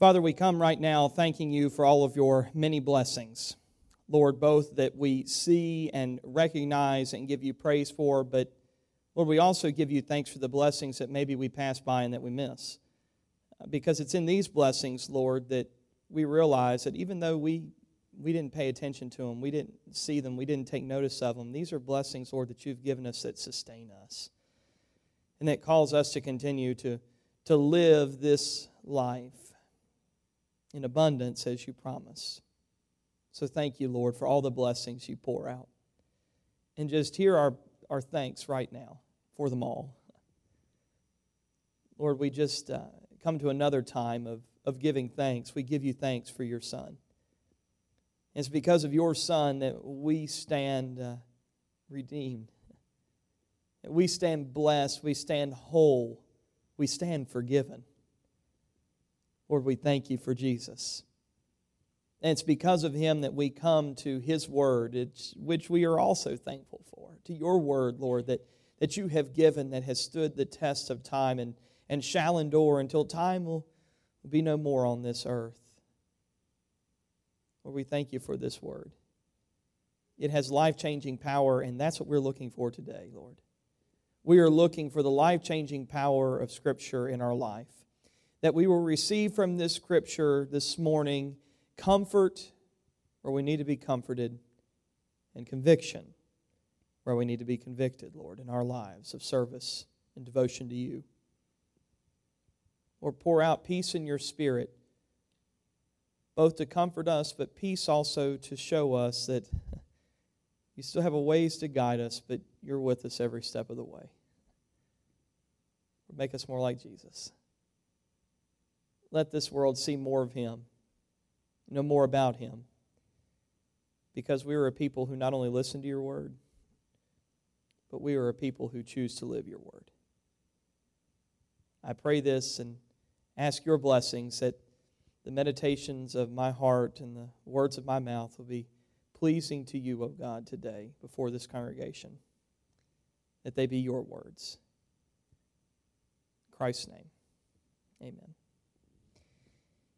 Father, we come right now thanking you for all of your many blessings. Lord, both that we see and recognize and give you praise for, but Lord, we also give you thanks for the blessings that maybe we pass by and that we miss. Because it's in these blessings, Lord, that we realize that even though we, we didn't pay attention to them, we didn't see them, we didn't take notice of them, these are blessings, Lord, that you've given us that sustain us. And that calls us to continue to, to live this life in abundance as you promise. So thank you, Lord, for all the blessings you pour out. And just hear our, our thanks right now for them all. Lord, we just uh, come to another time of, of giving thanks. We give you thanks for your Son. It's because of your Son that we stand uh, redeemed. We stand blessed. We stand whole. We stand forgiven. Lord, we thank you for Jesus. And it's because of him that we come to his word, which we are also thankful for. To your word, Lord, that, that you have given that has stood the test of time and, and shall endure until time will be no more on this earth. Lord, we thank you for this word. It has life changing power, and that's what we're looking for today, Lord. We are looking for the life changing power of Scripture in our life that we will receive from this scripture this morning comfort where we need to be comforted and conviction where we need to be convicted, Lord, in our lives of service and devotion to you. Or pour out peace in your spirit, both to comfort us, but peace also to show us that you still have a ways to guide us, but you're with us every step of the way. Make us more like Jesus let this world see more of him, know more about him. Because we are a people who not only listen to your word, but we are a people who choose to live your word. I pray this and ask your blessings that the meditations of my heart and the words of my mouth will be pleasing to you, O God, today before this congregation. That they be your words. In Christ's name, amen.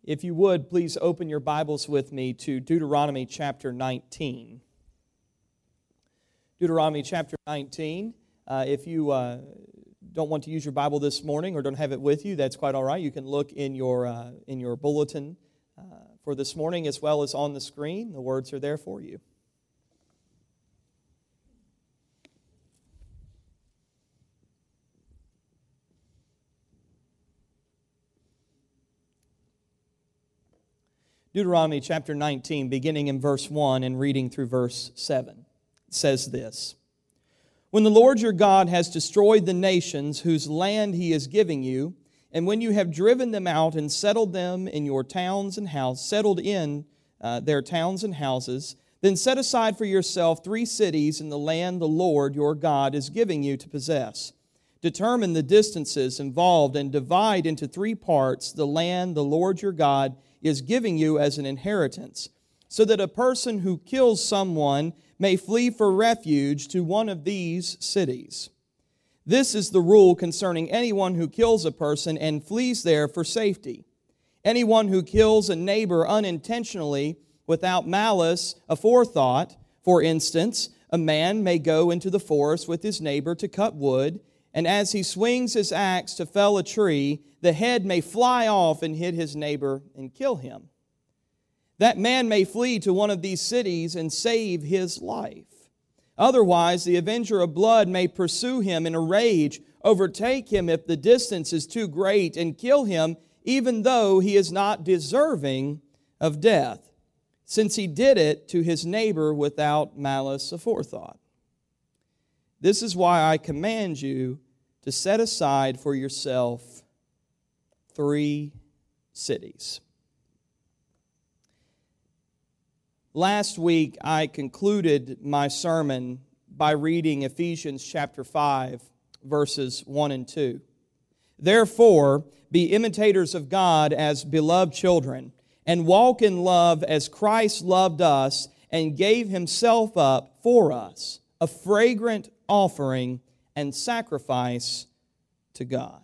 If you would, please open your Bibles with me to Deuteronomy chapter 19. Deuteronomy chapter 19. Uh, if you uh, don't want to use your Bible this morning or don't have it with you, that's quite all right. You can look in your, uh, in your bulletin uh, for this morning as well as on the screen. The words are there for you. Deuteronomy chapter 19, beginning in verse 1 and reading through verse 7, says this When the Lord your God has destroyed the nations whose land he is giving you, and when you have driven them out and settled them in your towns and houses, settled in uh, their towns and houses, then set aside for yourself three cities in the land the Lord your God is giving you to possess. Determine the distances involved and divide into three parts the land the Lord your God is giving you as an inheritance, so that a person who kills someone may flee for refuge to one of these cities. This is the rule concerning anyone who kills a person and flees there for safety. Anyone who kills a neighbor unintentionally without malice aforethought, for instance, a man may go into the forest with his neighbor to cut wood, and as he swings his axe to fell a tree, the head may fly off and hit his neighbor and kill him. That man may flee to one of these cities and save his life. Otherwise, the avenger of blood may pursue him in a rage, overtake him if the distance is too great, and kill him, even though he is not deserving of death, since he did it to his neighbor without malice aforethought. This is why I command you to set aside for yourself three cities. Last week, I concluded my sermon by reading Ephesians chapter 5, verses 1 and 2. Therefore, be imitators of God as beloved children, and walk in love as Christ loved us and gave himself up for us, a fragrant offering and sacrifice to God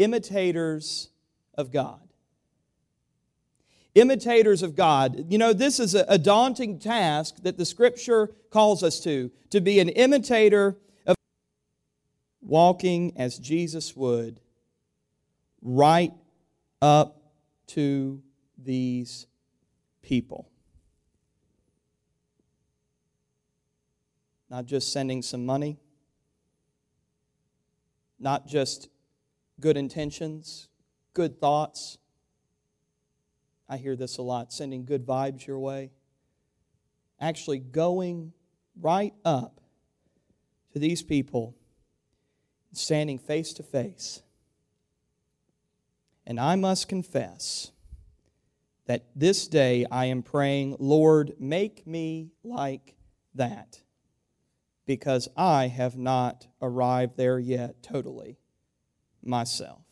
imitators of God. Imitators of God. You know, this is a daunting task that the scripture calls us to, to be an imitator of walking as Jesus would, right up to these people. Not just sending some money, not just good intentions, good thoughts. I hear this a lot sending good vibes your way. Actually, going right up to these people, standing face to face. And I must confess that this day I am praying, Lord, make me like that, because I have not arrived there yet totally myself.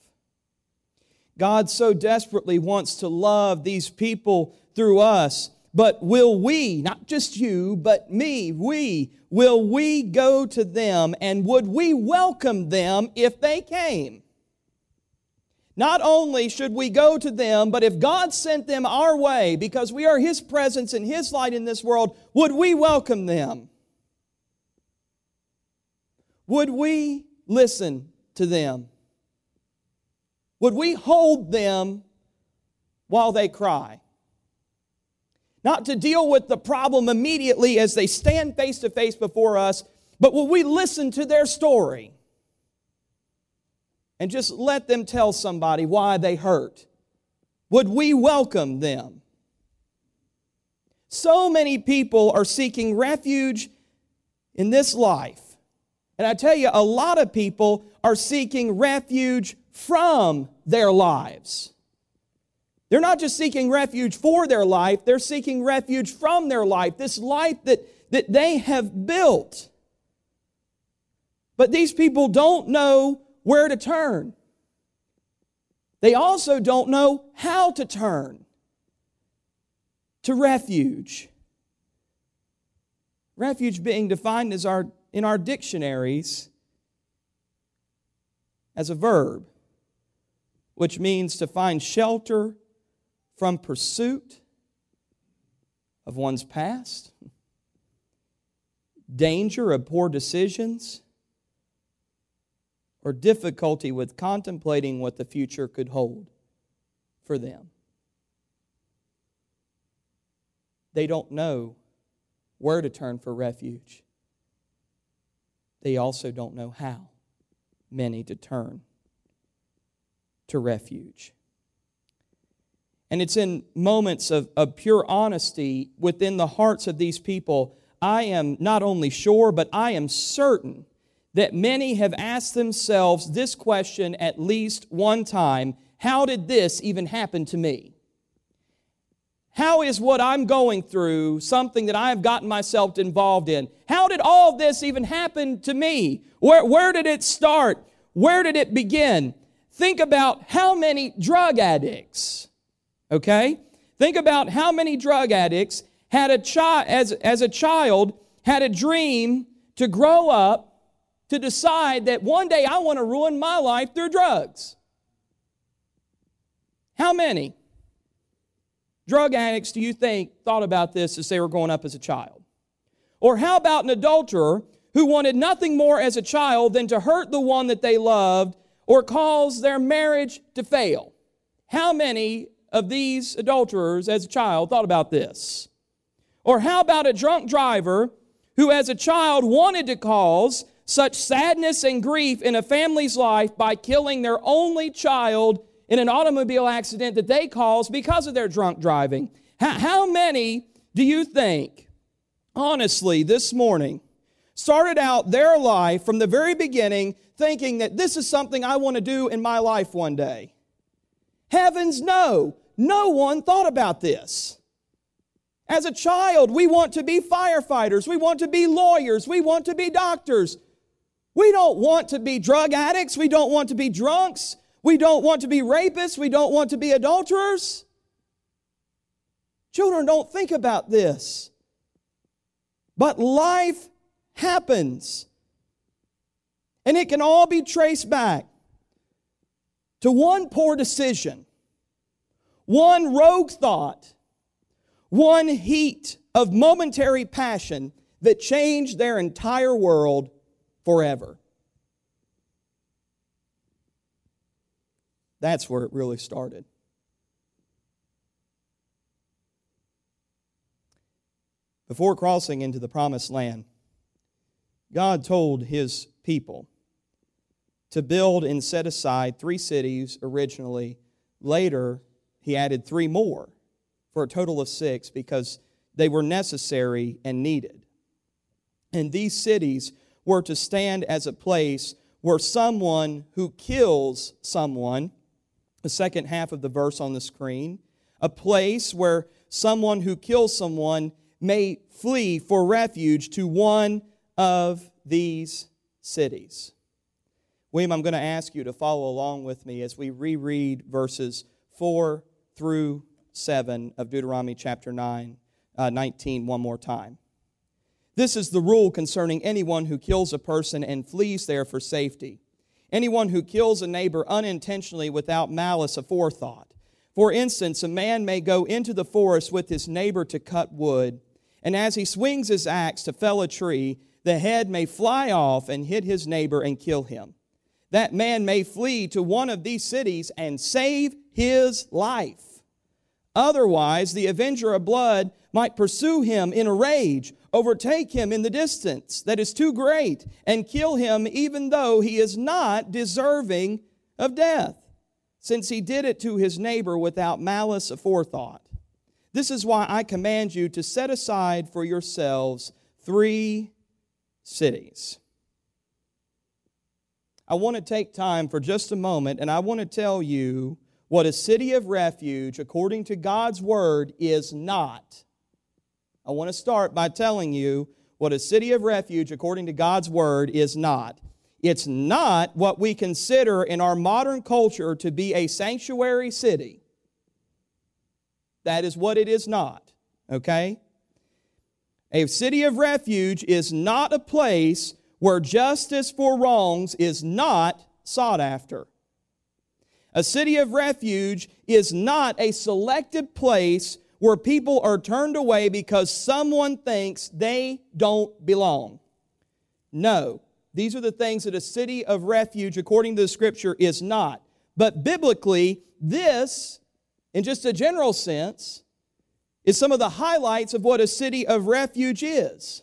God so desperately wants to love these people through us, but will we, not just you, but me, we, will we go to them and would we welcome them if they came? Not only should we go to them, but if God sent them our way because we are His presence and His light in this world, would we welcome them? Would we listen to them? Would we hold them while they cry? Not to deal with the problem immediately as they stand face to face before us, but will we listen to their story and just let them tell somebody why they hurt? Would we welcome them? So many people are seeking refuge in this life. And I tell you, a lot of people are seeking refuge from their lives. They're not just seeking refuge for their life, they're seeking refuge from their life, this life that, that they have built. But these people don't know where to turn. They also don't know how to turn to refuge. Refuge being defined as our, in our dictionaries as a verb which means to find shelter from pursuit of one's past, danger of poor decisions, or difficulty with contemplating what the future could hold for them. They don't know where to turn for refuge. They also don't know how many to turn to refuge. And it's in moments of, of pure honesty within the hearts of these people. I am not only sure, but I am certain that many have asked themselves this question at least one time How did this even happen to me? How is what I'm going through something that I have gotten myself involved in? How did all this even happen to me? Where, where did it start? Where did it begin? Think about how many drug addicts, okay? Think about how many drug addicts had a child, as, as a child, had a dream to grow up to decide that one day I want to ruin my life through drugs. How many drug addicts do you think thought about this as they were growing up as a child? Or how about an adulterer who wanted nothing more as a child than to hurt the one that they loved or cause their marriage to fail. How many of these adulterers as a child thought about this? Or how about a drunk driver who as a child wanted to cause such sadness and grief in a family's life by killing their only child in an automobile accident that they caused because of their drunk driving? How, many do you think, honestly, this morning, started out their life from the very beginning thinking that this is something I want to do in my life one day. Heavens, no. No one thought about this. As a child, we want to be firefighters, we want to be lawyers, we want to be doctors. We don't want to be drug addicts, we don't want to be drunks, we don't want to be rapists, we don't want to be adulterers. Children don't think about this. But life happens. And it can all be traced back to one poor decision one rogue thought, one heat of momentary passion that changed their entire world forever. That's where it really started. Before crossing into the promised land, God told his people to build and set aside three cities originally. Later, he added three more for a total of six because they were necessary and needed. And these cities were to stand as a place where someone who kills someone, the second half of the verse on the screen, a place where someone who kills someone may flee for refuge to one of these cities. William, I'm going to ask you to follow along with me as we reread verses 4 through 7 of Deuteronomy chapter 9, uh, 19 one more time. This is the rule concerning anyone who kills a person and flees there for safety. Anyone who kills a neighbor unintentionally without malice aforethought. For instance, a man may go into the forest with his neighbor to cut wood, and as he swings his axe to fell a tree, the head may fly off and hit his neighbor and kill him. That man may flee to one of these cities and save his life. Otherwise, the avenger of blood might pursue him in a rage, overtake him in the distance that is too great, and kill him even though he is not deserving of death, since he did it to his neighbor without malice aforethought. This is why I command you to set aside for yourselves three cities. I want to take time for just a moment and I want to tell you what a city of refuge, according to God's word, is not. I want to start by telling you what a city of refuge, according to God's word, is not. It's not what we consider in our modern culture to be a sanctuary city. That is what it is not, okay? A city of refuge is not a place where justice for wrongs is not sought after. A city of refuge is not a selected place where people are turned away because someone thinks they don't belong. No, these are the things that a city of refuge, according to the scripture, is not. But biblically, this, in just a general sense, is some of the highlights of what a city of refuge is.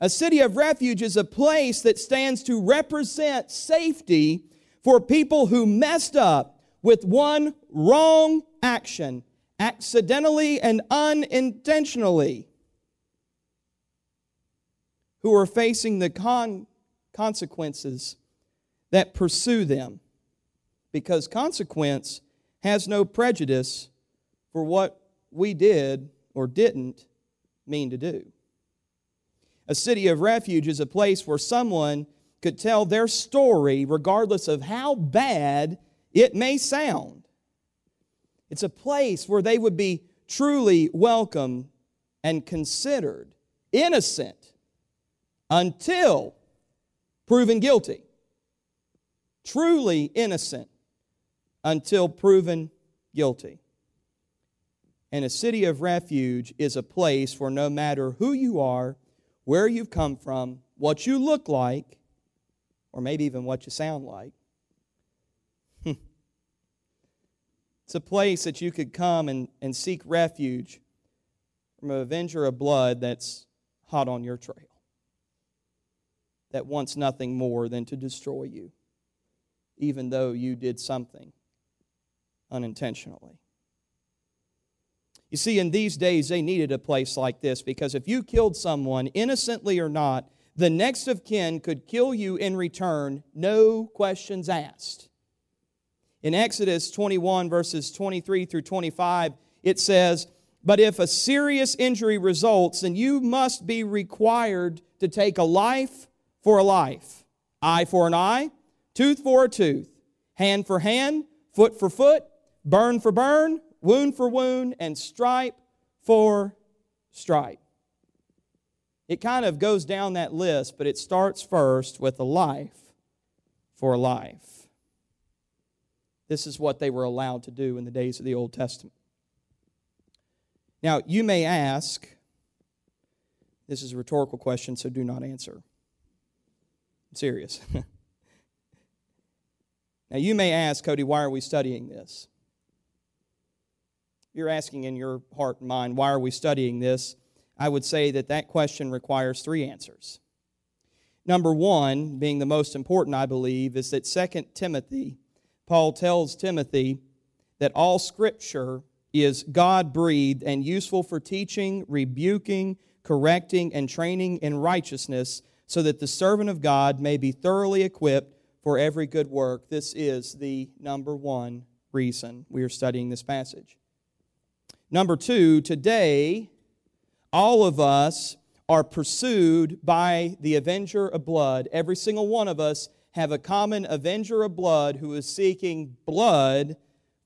A city of refuge is a place that stands to represent safety for people who messed up with one wrong action, accidentally and unintentionally, who are facing the con- consequences that pursue them. Because consequence has no prejudice for what we did or didn't mean to do. A city of refuge is a place where someone could tell their story regardless of how bad it may sound. It's a place where they would be truly welcome and considered innocent until proven guilty. Truly innocent until proven guilty. And a city of refuge is a place where no matter who you are, where you've come from, what you look like, or maybe even what you sound like, a place that you could come and, and seek refuge from an avenger of blood that's hot on your trail, that wants nothing more than to destroy you, even though you did something unintentionally. You see, in these days, they needed a place like this because if you killed someone, innocently or not, the next of kin could kill you in return, no questions asked. In Exodus 21, verses 23 through 25, it says, But if a serious injury results, then you must be required to take a life for a life, eye for an eye, tooth for a tooth, hand for hand, foot for foot, burn for burn, wound for wound, and stripe for stripe. It kind of goes down that list, but it starts first with a life for a life. This is what they were allowed to do in the days of the Old Testament. Now, you may ask, this is a rhetorical question, so do not answer. I'm serious. now, you may ask, Cody, why are we studying this? You're asking in your heart and mind, why are we studying this? I would say that that question requires three answers. Number one, being the most important, I believe, is that 2 Timothy, Paul tells Timothy that all scripture is God breathed and useful for teaching, rebuking, correcting, and training in righteousness, so that the servant of God may be thoroughly equipped for every good work. This is the number one reason we are studying this passage. Number two, today, all of us are pursued by the avenger of blood. Every single one of us have a common avenger of blood who is seeking blood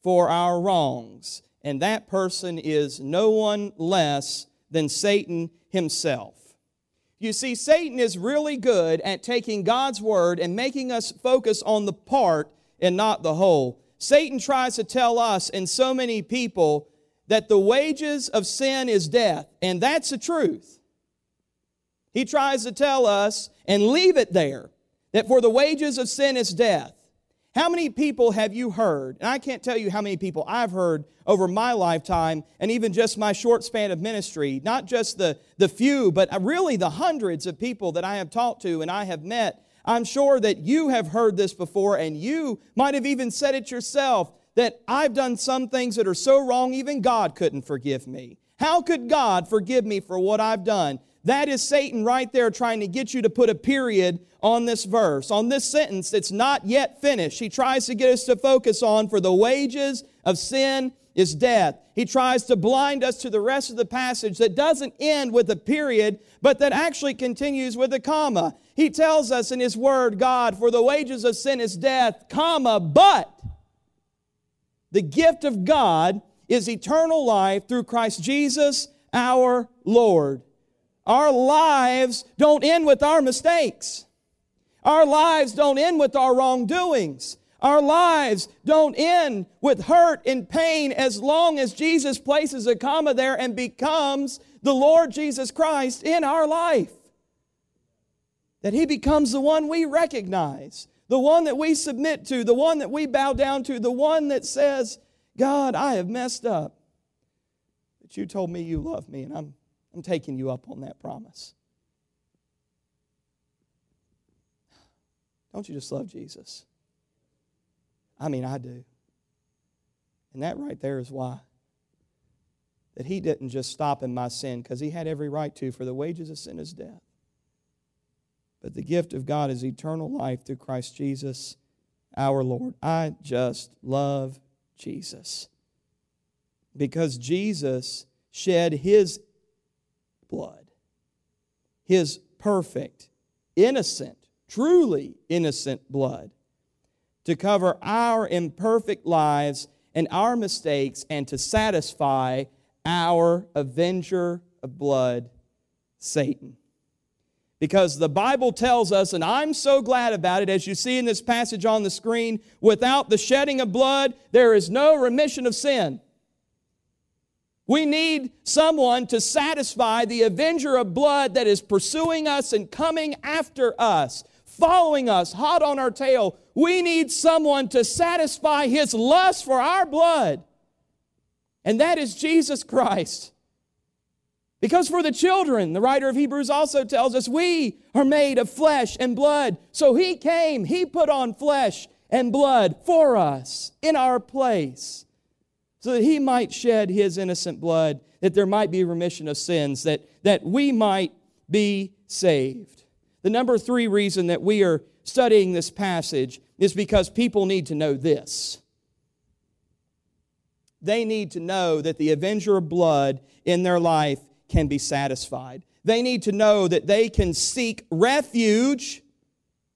for our wrongs. And that person is no one less than Satan himself. You see, Satan is really good at taking God's word and making us focus on the part and not the whole. Satan tries to tell us and so many people that the wages of sin is death, and that's the truth. He tries to tell us and leave it there that for the wages of sin is death. How many people have you heard? And I can't tell you how many people I've heard over my lifetime and even just my short span of ministry, not just the, the few, but really the hundreds of people that I have talked to and I have met. I'm sure that you have heard this before and you might have even said it yourself that I've done some things that are so wrong, even God couldn't forgive me. How could God forgive me for what I've done? That is Satan right there trying to get you to put a period on this verse, on this sentence that's not yet finished. He tries to get us to focus on, for the wages of sin is death. He tries to blind us to the rest of the passage that doesn't end with a period, but that actually continues with a comma. He tells us in His Word, God, for the wages of sin is death, comma, but the gift of God is eternal life through Christ Jesus our Lord. Our lives don't end with our mistakes. Our lives don't end with our wrongdoings. Our lives don't end with hurt and pain as long as Jesus places a comma there and becomes the Lord Jesus Christ in our life. That He becomes the one we recognize the one that we submit to, the one that we bow down to, the one that says, God, I have messed up. But you told me you love me, and I'm, I'm taking you up on that promise. Don't you just love Jesus? I mean, I do. And that right there is why. That he didn't just stop in my sin because he had every right to, for the wages of sin is death. But the gift of God is eternal life through Christ Jesus our Lord. I just love Jesus. Because Jesus shed his blood, his perfect, innocent, truly innocent blood, to cover our imperfect lives and our mistakes and to satisfy our avenger of blood, Satan because the Bible tells us, and I'm so glad about it, as you see in this passage on the screen, without the shedding of blood, there is no remission of sin. We need someone to satisfy the avenger of blood that is pursuing us and coming after us, following us hot on our tail. We need someone to satisfy his lust for our blood, and that is Jesus Christ. Because for the children, the writer of Hebrews also tells us, we are made of flesh and blood. So he came, he put on flesh and blood for us in our place, so that he might shed his innocent blood, that there might be remission of sins, that, that we might be saved. The number three reason that we are studying this passage is because people need to know this. They need to know that the avenger of blood in their life can be satisfied. They need to know that they can seek refuge,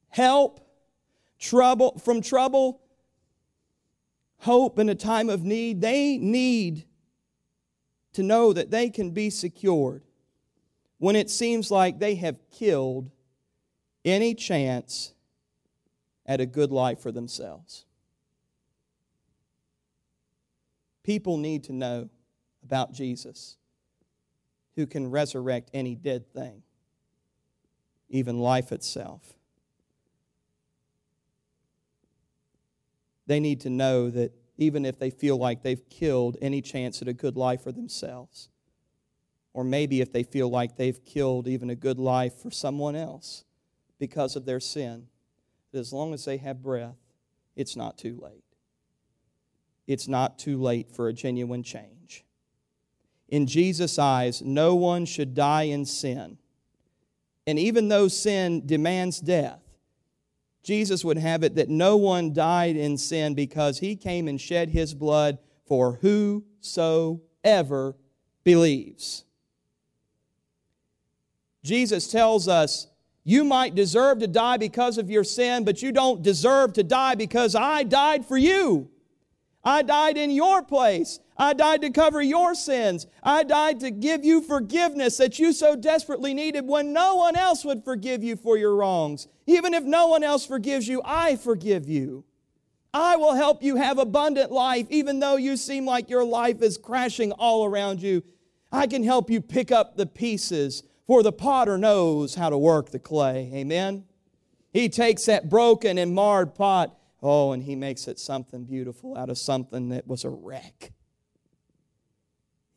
help, trouble from trouble, hope in a time of need. They need to know that they can be secured when it seems like they have killed any chance at a good life for themselves. People need to know about Jesus. who can resurrect any dead thing, even life itself. They need to know that even if they feel like they've killed any chance at a good life for themselves, or maybe if they feel like they've killed even a good life for someone else because of their sin, that as long as they have breath, it's not too late. It's not too late for a genuine change. In Jesus' eyes, no one should die in sin. And even though sin demands death, Jesus would have it that no one died in sin because he came and shed his blood for whosoever believes. Jesus tells us, You might deserve to die because of your sin, but you don't deserve to die because I died for you. I died in your place. I died to cover your sins. I died to give you forgiveness that you so desperately needed when no one else would forgive you for your wrongs. Even if no one else forgives you, I forgive you. I will help you have abundant life, even though you seem like your life is crashing all around you. I can help you pick up the pieces, for the potter knows how to work the clay. Amen? He takes that broken and marred pot Oh, and he makes it something beautiful out of something that was a wreck.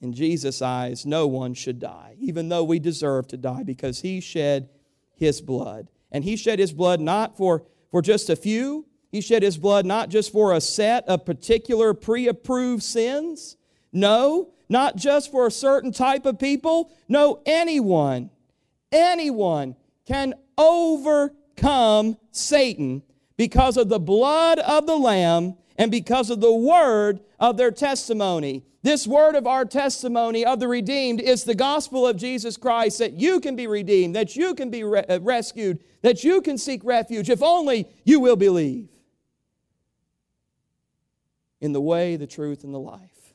In Jesus' eyes, no one should die, even though we deserve to die, because he shed his blood. And he shed his blood not for, for just a few, he shed his blood not just for a set of particular pre approved sins. No, not just for a certain type of people. No, anyone, anyone can overcome Satan because of the blood of the Lamb and because of the word of their testimony. This word of our testimony of the redeemed is the gospel of Jesus Christ that you can be redeemed, that you can be re- uh, rescued, that you can seek refuge if only you will believe in the way, the truth, and the life,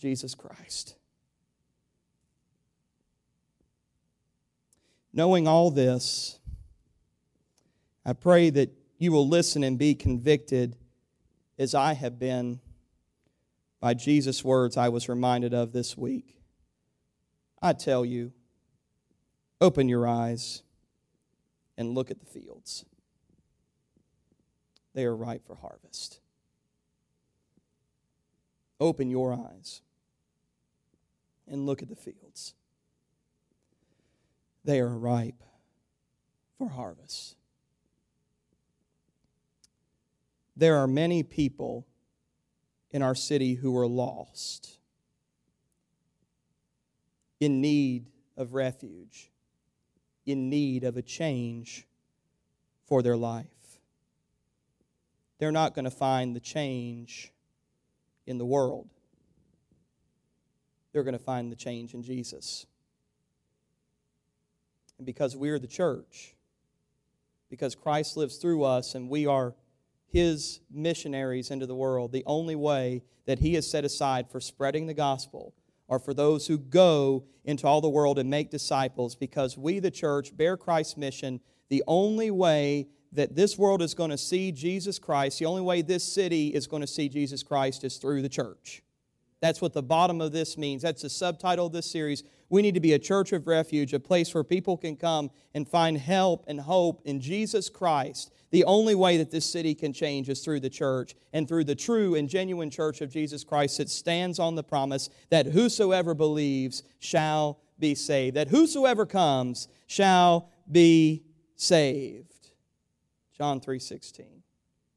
Jesus Christ. Knowing all this, I pray that you will listen and be convicted as I have been by Jesus' words I was reminded of this week. I tell you, open your eyes and look at the fields. They are ripe for harvest. Open your eyes and look at the fields. They are ripe for harvest. There are many people in our city who are lost, in need of refuge, in need of a change for their life. They're not going to find the change in the world. They're going to find the change in Jesus. And because we're the church, because Christ lives through us and we are his missionaries into the world, the only way that he has set aside for spreading the gospel are for those who go into all the world and make disciples because we, the church, bear Christ's mission. The only way that this world is going to see Jesus Christ, the only way this city is going to see Jesus Christ is through the church. That's what the bottom of this means. That's the subtitle of this series. We need to be a church of refuge, a place where people can come and find help and hope in Jesus Christ the only way that this city can change is through the church and through the true and genuine church of Jesus Christ that stands on the promise that whosoever believes shall be saved, that whosoever comes shall be saved. John 3:16.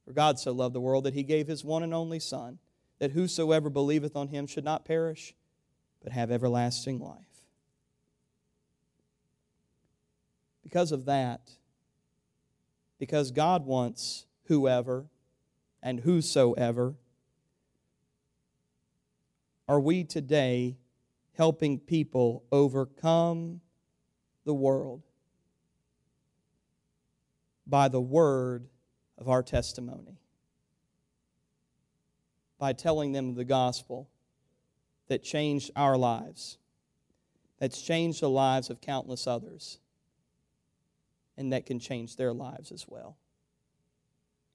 For God so loved the world that he gave his one and only son that whosoever believeth on him should not perish but have everlasting life. Because of that, because God wants whoever and whosoever. Are we today helping people overcome the world by the word of our testimony? By telling them the gospel that changed our lives, that's changed the lives of countless others and that can change their lives as well.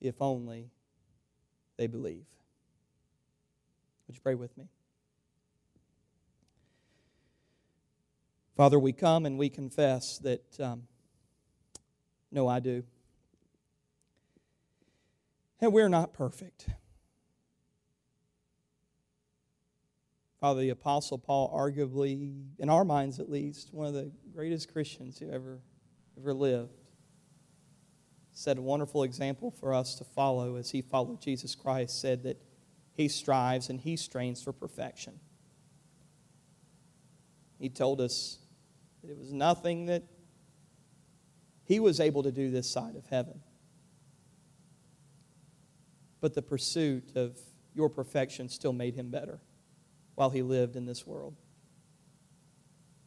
If only they believe. Would you pray with me? Father, we come and we confess that, um, no, I do. And we're not perfect. Father, the Apostle Paul, arguably, in our minds at least, one of the greatest Christians who ever, ever lived, set a wonderful example for us to follow as he followed Jesus Christ, said that he strives and he strains for perfection. He told us that it was nothing that he was able to do this side of heaven. But the pursuit of your perfection still made him better while he lived in this world.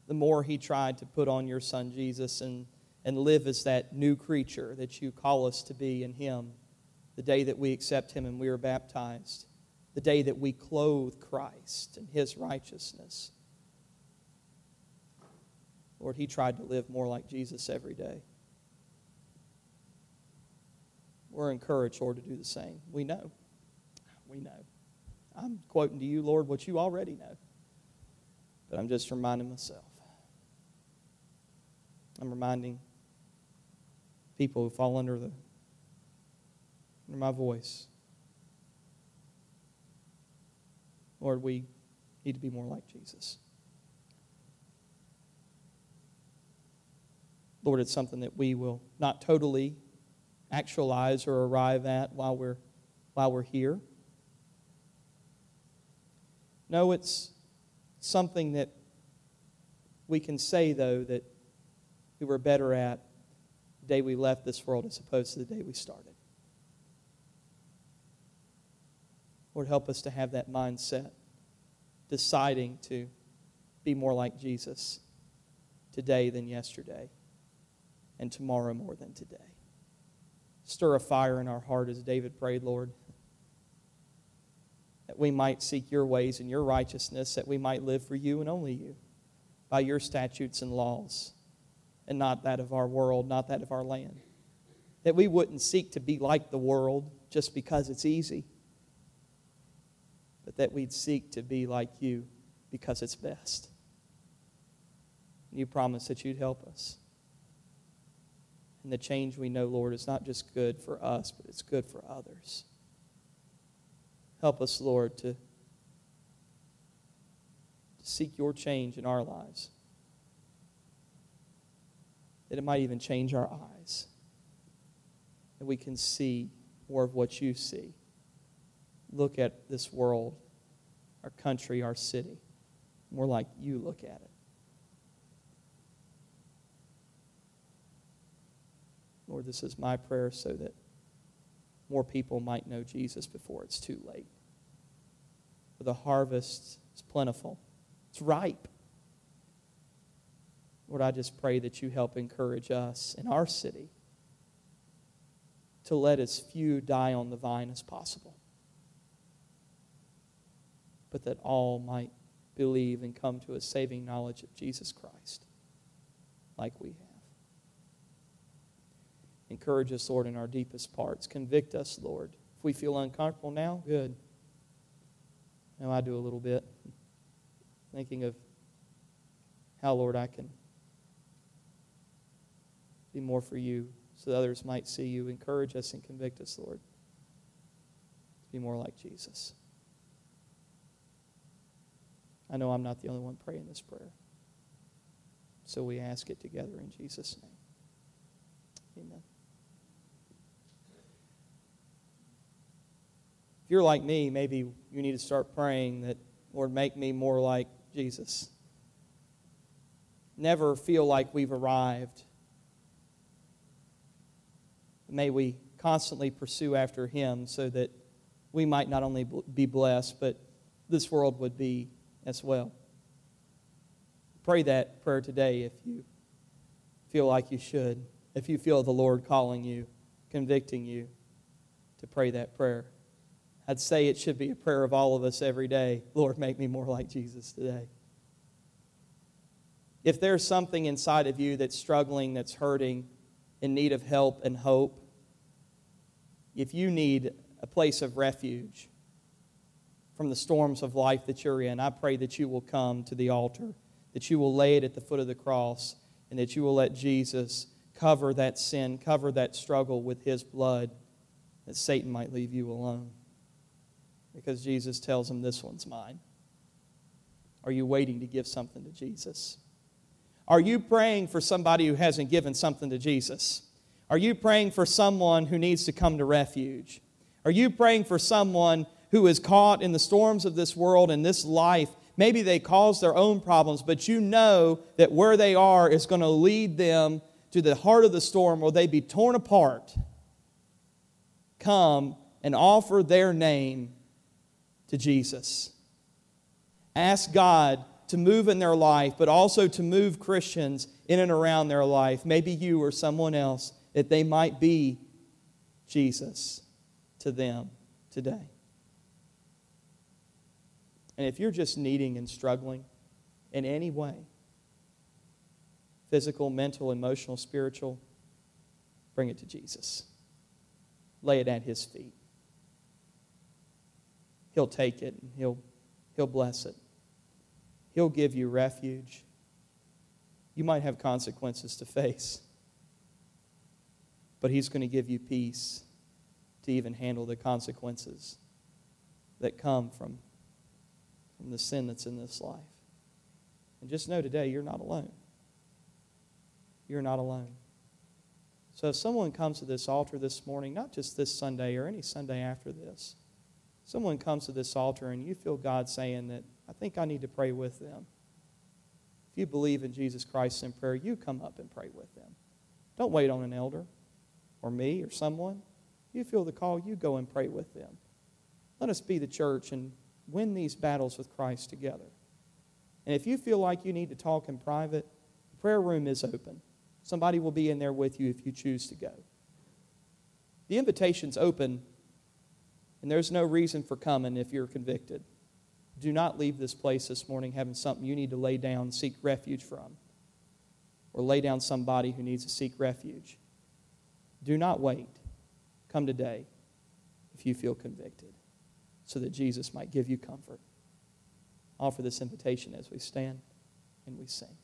The more he tried to put on your son Jesus and, and live as that new creature that you call us to be in him, the day that we accept him and we are baptized, the day that we clothe Christ in his righteousness. Lord, he tried to live more like Jesus every day. We're encouraged, Lord, to do the same. We know. We know. I'm quoting to you, Lord, what you already know. But I'm just reminding myself. I'm reminding people who fall under the under my voice. Lord, we need to be more like Jesus. Lord, it's something that we will not totally actualize or arrive at while we're, while we're here. No, it's something that we can say, though, that we were better at the day we left this world as opposed to the day we started. Lord, help us to have that mindset, deciding to be more like Jesus today than yesterday, and tomorrow more than today. Stir a fire in our heart as David prayed, Lord that we might seek your ways and your righteousness, that we might live for you and only you, by your statutes and laws, and not that of our world, not that of our land. That we wouldn't seek to be like the world just because it's easy, but that we'd seek to be like you because it's best. You promised that you'd help us. And the change we know, Lord, is not just good for us, but it's good for others. Help us, Lord, to, to seek your change in our lives. That it might even change our eyes. That we can see more of what you see. Look at this world, our country, our city, more like you look at it. Lord, this is my prayer so that more people might know Jesus before it's too late. For the harvest is plentiful, it's ripe. Lord, I just pray that you help encourage us in our city to let as few die on the vine as possible, but that all might believe and come to a saving knowledge of Jesus Christ like we have. Encourage us, Lord, in our deepest parts. Convict us, Lord. If we feel uncomfortable now, good. Now I do a little bit. Thinking of how, Lord, I can be more for you so that others might see you. Encourage us and convict us, Lord, to be more like Jesus. I know I'm not the only one praying this prayer. So we ask it together in Jesus' name. Amen. If you're like me, maybe you need to start praying that, Lord, make me more like Jesus. Never feel like we've arrived. May we constantly pursue after Him so that we might not only be blessed, but this world would be as well. Pray that prayer today if you feel like you should, if you feel the Lord calling you, convicting you to pray that prayer. I'd say it should be a prayer of all of us every day Lord, make me more like Jesus today. If there's something inside of you that's struggling, that's hurting, in need of help and hope, if you need a place of refuge from the storms of life that you're in, I pray that you will come to the altar that you will lay it at the foot of the cross and that you will let Jesus cover that sin, cover that struggle with his blood, that Satan might leave you alone. Because Jesus tells him, This one's mine. Are you waiting to give something to Jesus? Are you praying for somebody who hasn't given something to Jesus? Are you praying for someone who needs to come to refuge? Are you praying for someone who is caught in the storms of this world and this life? Maybe they cause their own problems, but you know that where they are is going to lead them to the heart of the storm where they be torn apart. Come and offer their name to Jesus. Ask God to move in their life, but also to move Christians in and around their life, maybe you or someone else, that they might be Jesus to them today. And if you're just needing and struggling in any way, physical, mental, emotional, spiritual, bring it to Jesus. Lay it at his feet. He'll take it and he'll, he'll bless it. He'll give you refuge. You might have consequences to face, but He's going to give you peace to even handle the consequences that come from, from the sin that's in this life. And just know today, you're not alone. You're not alone. So if someone comes to this altar this morning, not just this Sunday or any Sunday after this, someone comes to this altar and you feel God saying that I think I need to pray with them. If you believe in Jesus Christ in prayer, you come up and pray with them. Don't wait on an elder or me or someone. You feel the call, you go and pray with them. Let us be the church and win these battles with Christ together. And if you feel like you need to talk in private, the prayer room is open. Somebody will be in there with you if you choose to go. The invitation's open, and there's no reason for coming if you're convicted. Do not leave this place this morning having something you need to lay down seek refuge from, or lay down somebody who needs to seek refuge. Do not wait. Come today if you feel convicted, so that Jesus might give you comfort. Offer this invitation as we stand and we sing.